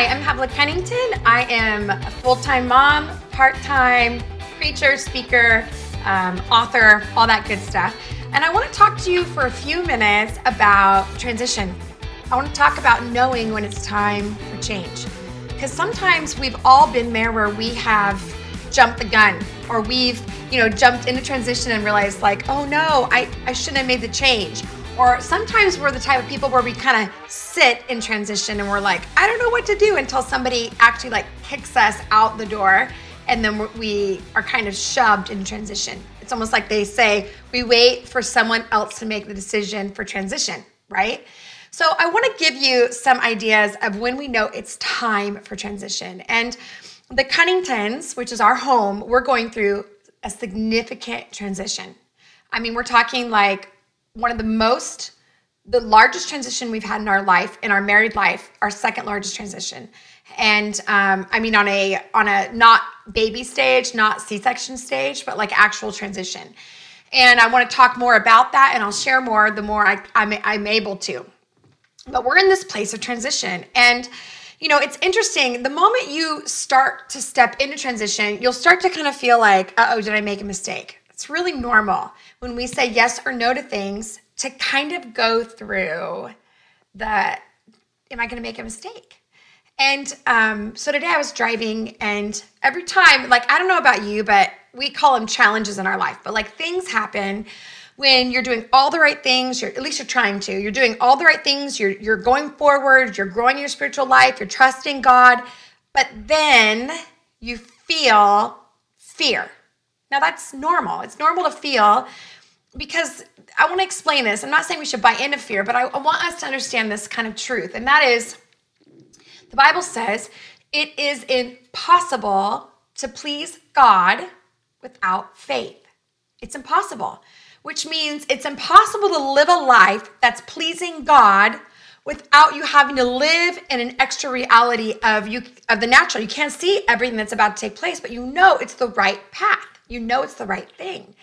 Hi, I'm Havilah Cunnington. I am a full time mom, part time preacher, speaker, um, author, all that good stuff. And I want to talk to you for a few minutes about transition. I want to talk about knowing when it's time for change. Because sometimes we've all been there where we have jumped the gun or we've, you know, jumped into transition and realized, like, oh no, I, I shouldn't have made the change. Or sometimes we're the type of people where we kind of sit in transition and we're like, I don't know what to do until somebody actually like kicks us out the door and then we are kind of shoved in transition. It's almost like they say, we wait for someone else to make the decision for transition, right? So I want to give you some ideas of when we know it's time for transition. And the Cunningtons, which is our home, we're going through a significant transition. I mean, we're talking like one of the most the largest transition we've had in our life in our married life our second largest transition. And um, i mean on a on a not baby stage not c-section stage but like actual transition. And i want to talk more about that and i'll share more the more I, I'm, I'm able to. But we're in this place of transition and you know it's interesting the moment you start to step into transition you'll start to kind of feel like oh did i make a mistake it's really normal when we say yes or no to things to kind of go through the am I going to make a mistake? And um, so today I was driving, and every time, like, I don't know about you, but we call them challenges in our life, but like things happen when you're doing all the right things, you're at least you're trying to. You're doing all the right things, you're you're going forward, you're growing your spiritual life, you're trusting God, but then you feel fear. Now, that's normal. It's normal to feel because I want to explain this. I'm not saying we should buy into fear, but I, want us to understand this kind of truth. And that is the Bible says it is impossible to please God without faith. It's impossible, which means it's impossible to live a life that's pleasing God without you having to live in an extra reality of you of the natural. You can't see everything that's about to take place, but you know it's the right path. You know it's the right thing.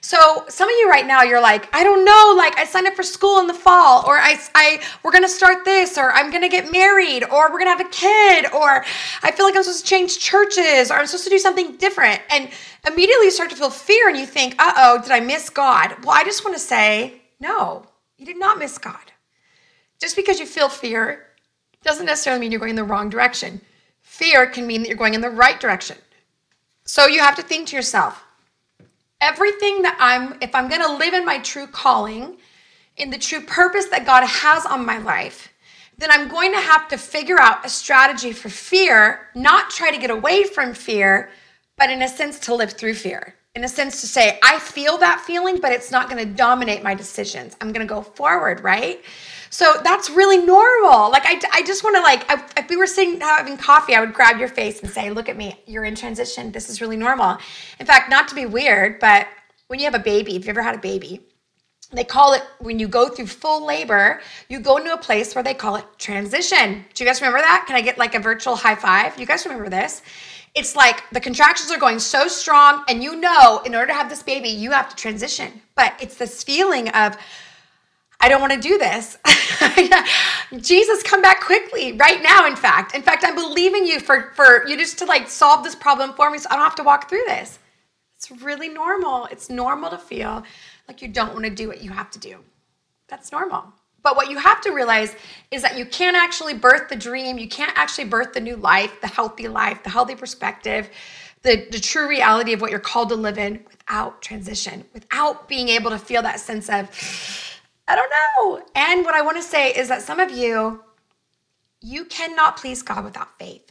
So some of you right now, you're like, I don't know, like I signed up for school in the fall, or I, I we're gonna start this, or I'm gonna get married, or we're gonna have a kid, or I feel like I'm supposed to change churches, or I'm supposed to do something different. And immediately you start to feel fear and you think, uh oh, did I miss God? Well, I just wanna say, no, you did not miss God. Just because you feel fear doesn't necessarily mean you're going in the wrong direction. Fear can mean that you're going in the right direction. So you have to think to yourself everything that I'm, if I'm going to live in my true calling, in the true purpose that God has on my life, then I'm going to have to figure out a strategy for fear, not try to get away from fear, but in a sense to live through fear. In a sense to say, I feel that feeling, but it's not going to dominate my decisions. I'm going to go forward, right? So that's really normal. Like I, I just want to like, if we were sitting having coffee, I would grab your face and say, look at me, you're in transition. This is really normal. In fact, not to be weird, but when you have a baby, if you ever had a baby, they call it when you go through full labor, you go into a place where they call it transition. Do you guys remember that? Can I get like a virtual high five? You guys remember this? It's like the contractions are going so strong, and you know, in order to have this baby, you have to transition. But it's this feeling of, I don't want to do this. Jesus, come back quickly, right now, in fact. In fact, I'm believing you for, for you just to like solve this problem for me so I don't have to walk through this. It's really normal. It's normal to feel like you don't want to do what you have to do. That's normal. But what you have to realize is that you can't actually birth the dream. You can't actually birth the new life, the healthy life, the healthy perspective, the, the true reality of what you're called to live in without transition, without being able to feel that sense of, I don't know. And what I want to say is that some of you, you cannot please God without faith,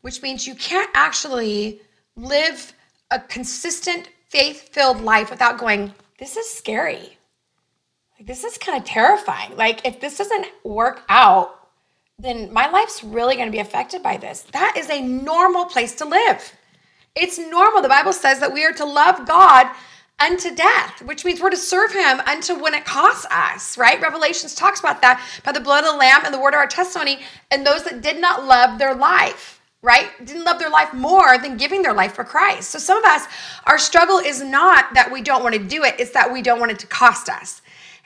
which means you can't actually live a consistent faith filled life without going, this is scary. Like, this is kind of terrifying. Like, if this doesn't work out, then my life's really going to be affected by this. That is a normal place to live. It's normal. The Bible says that we are to love God unto death, which means we're to serve him unto when it costs us, right? Revelations talks about that by the blood of the Lamb and the word of our testimony, and those that did not love their life, right? Didn't love their life more than giving their life for Christ. So some of us, our struggle is not that we don't want to do it, it's that we don't want it to cost us.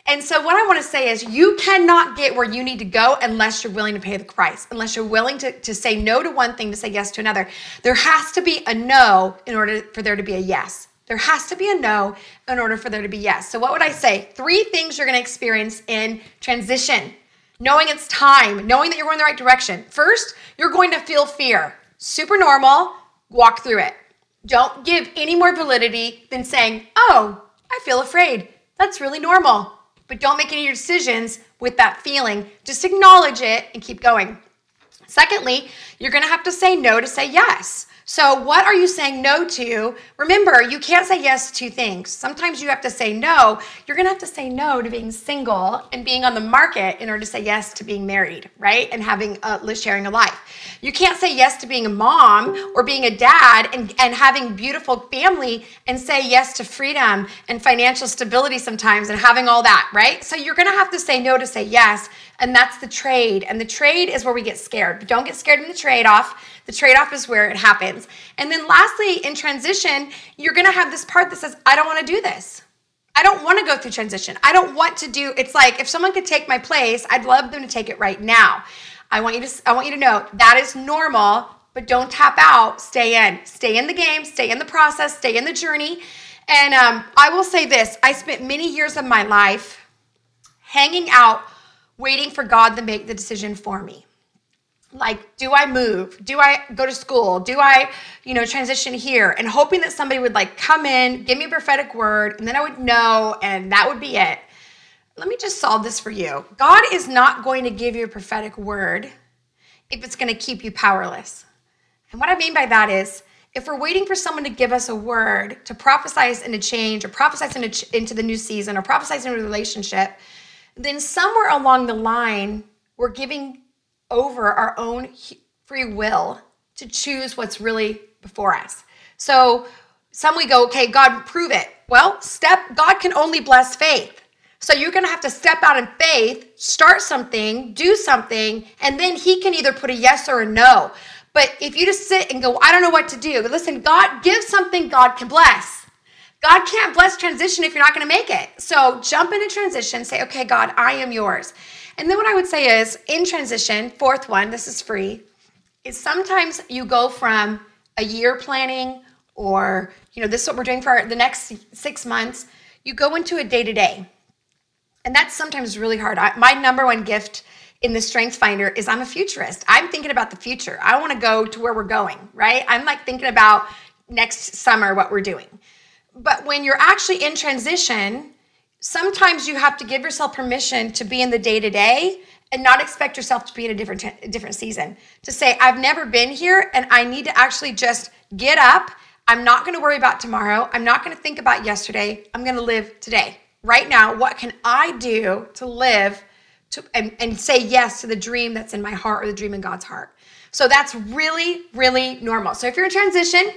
And so, what I want to say is, you cannot get where you need to go unless you're willing to pay the price, unless you're willing to, to say no to one thing to say yes to another. There has to be a no in order for there to be a yes. There has to be a no in order for there to be yes. So, what would I say? Three things you're going to experience in transition knowing it's time, knowing that you're going the right direction. First, you're going to feel fear. Super normal. Walk through it. Don't give any more validity than saying, oh, I feel afraid. That's really normal. But don't make any decisions with that feeling. Just acknowledge it and keep going. Secondly, you're going to have to say no to say yes. So, what are you saying no to? Remember, you can't say yes to things. Sometimes you have to say no. You're going to have to say no to being single and being on the market in order to say yes to being married, right? And having uh, a sharing a life. You can't say yes to being a mom or being a dad and, and having beautiful family and say yes to freedom and financial stability sometimes and having all that, right? So, you're going to have to say no to say yes. And that's the trade. And the trade is where we get scared. But don't get scared in the trade off the trade off is where it happens. And then lastly, in transition, you're going to have this part that says, I don't want to do this. I don't want to go through transition. I don't want to do it's like if someone could take my place, I'd love them to take it right now. I want you to I want you to know that is normal, but don't tap out. Stay in. Stay in the game, stay in the process, stay in the journey. And um, I will say this I spent many years of my life hanging out, waiting for God to make the decision for me. Like do i move? Do i go to school? Do i you know transition here? And hoping that somebody would like come in give me a prophetic word and then i would know and that would be it. Let me just solve this for you. God is not going to give you a prophetic word if it's going to keep you powerless. And what i mean by that is if we're waiting for someone to give us a word to prophesize into change or prophesize into, into the new season or prophesize into a relationship then somewhere along the line we're giving over our own free will to choose what's really before us. So some we go, okay, God, prove it. Well, step, God can only bless faith. So you're going to have to step out in faith, start something, do something, and then He can either put a yes or a no. But if you just sit and go, I don't know what to do, listen, God gives something God can bless. God can't bless transition if you're not going to make it. So jump into transition, say, okay, God, I am yours. And then what I would say is in transition, fourth one, this is free, is sometimes you go from a year planning or, you know, this is what we're doing for the next six months, you go into a day to day. And that's sometimes really hard. I, my number one gift in the Strength Finder is I'm a futurist. I'm thinking about the future. I want to go to where we're going, right? I'm like thinking about next summer what we're doing. But when you're actually in transition, sometimes you have to give yourself permission to be in the day to day and not expect yourself to be in a different different season. To say I've never been here and I need to actually just get up. I'm not going to worry about tomorrow. I'm not going to think about yesterday. I'm going to live today. Right now, what can I do to live to and, and say yes to the dream that's in my heart or the dream in God's heart? So that's really, really normal. So if you're in transition,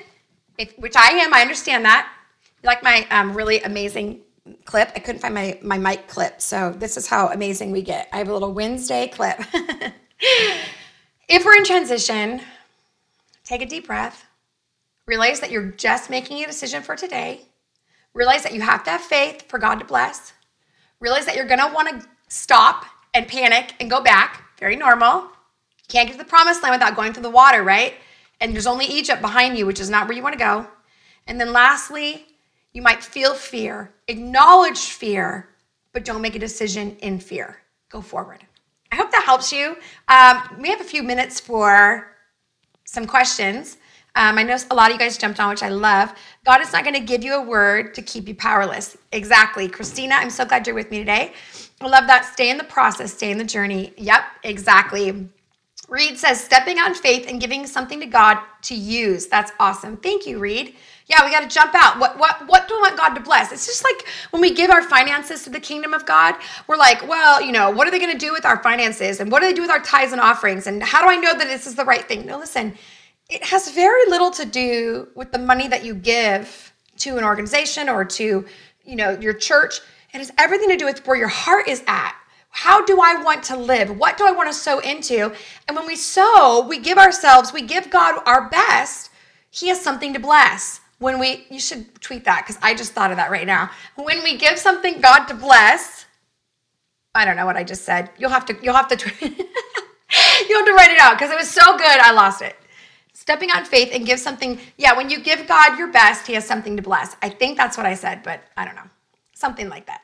if, which I am, I understand that. Like my um, really amazing clip. I couldn't find my, my mic clip. So this is how amazing we get. I have a little Wednesday clip. if we're in transition, take a deep breath. Realize that you're just making a decision for today. Realize that you have to have faith for God to bless. Realize that you're going to want to stop and panic and go back. Very normal. Can't get to the promised land without going through the water, right? And there's only Egypt behind you, which is not where you want to go. And then lastly, you might feel fear, acknowledge fear, but don't make a decision in fear. Go forward. I hope that helps you. Um, we have a few minutes for some questions. Um, I know a lot of you guys jumped on, which I love. God is not going to give you a word to keep you powerless. Exactly. Christina, I'm so glad you're with me today. I love that. Stay in the process, stay in the journey. Yep, exactly. Reed says, stepping on faith and giving something to God to use. That's awesome. Thank you, Reed. Yeah, we got to jump out. What what what do we want God to bless? It's just like when we give our finances to the kingdom of God, we're like, well, you know, what are they going to do with our finances and what do they do with our tithes and offerings and how do I know that this is the right thing? No, listen. It has very little to do with the money that you give to an organization or to, you know, your church. It has everything to do with where your heart is at. How do I want to live? What do I want to sow into? And when we sow, we give ourselves, we give God our best. He has something to bless when we you should tweet that because i just thought of that right now when we give something god to bless I don't know what I just said. You'll have to, you'll have to, you'll have to write it out because it was so good. I lost it. Stepping on faith and give something. Yeah, when you give God your best, He has something to bless. I think that's what I said, but I don't know. Something like that.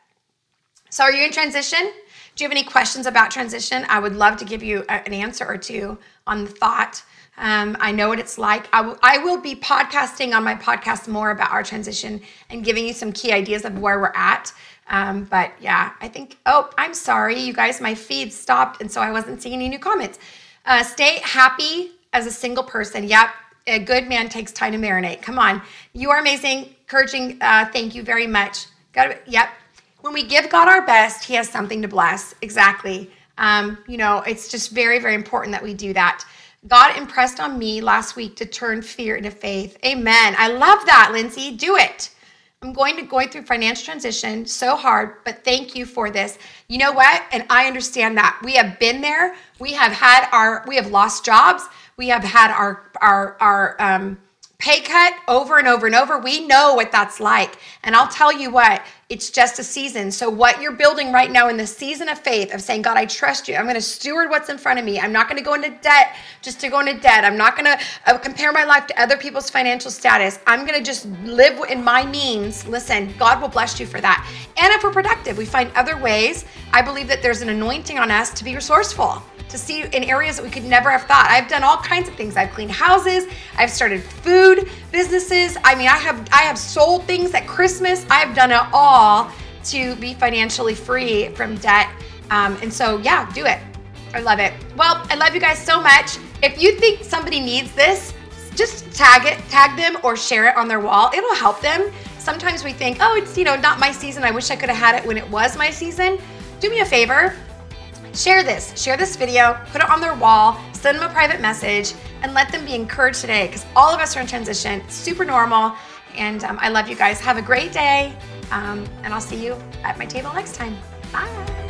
So, are you in transition? Do you have any questions about transition? I would love to give you an answer or two on the thought. Um, I know what it's like. I, w- I will be podcasting on my podcast more about our transition and giving you some key ideas of where we're at. Um, but yeah, I think, oh, I'm sorry, you guys, my feed stopped. And so I wasn't seeing any new comments. Uh, stay happy as a single person. Yep. A good man takes time to marinate. Come on. You are amazing. Encouraging. Uh, thank you very much. Got it. Yep. When we give God our best, He has something to bless. Exactly. Um, you know, it's just very, very important that we do that. God impressed on me last week to turn fear into faith. Amen. I love that, Lindsay. Do it. I'm going to going through financial transition so hard, but thank you for this. You know what? And I understand that. We have been there. We have had our we have lost jobs. We have had our our our um pay cut over and over and over. We know what that's like. And I'll tell you what, it's just a season. So, what you're building right now in the season of faith, of saying, God, I trust you. I'm going to steward what's in front of me. I'm not going to go into debt just to go into debt. I'm not going to uh, compare my life to other people's financial status. I'm going to just live in my means. Listen, God will bless you for that. And if we're productive, we find other ways. I believe that there's an anointing on us to be resourceful to see in areas that we could never have thought. I've done all kinds of things. I've cleaned houses, I've started food businesses. I mean, I have I have sold things at Christmas. I've done it all to be financially free from debt. Um, and so, yeah, do it. I love it. Well, I love you guys so much. If you think somebody needs this, just tag it, tag them, or share it on their wall. It'll help them. Sometimes we think, oh, it's you know not my season. I wish I could have had it when it was my season. Do me a favor, Share this, share this video, put it on their wall, send them a private message, and let them be encouraged today because all of us are in transition. It's super normal. And um, I love you guys. Have a great day. Um, and I'll see you at my table next time. Bye.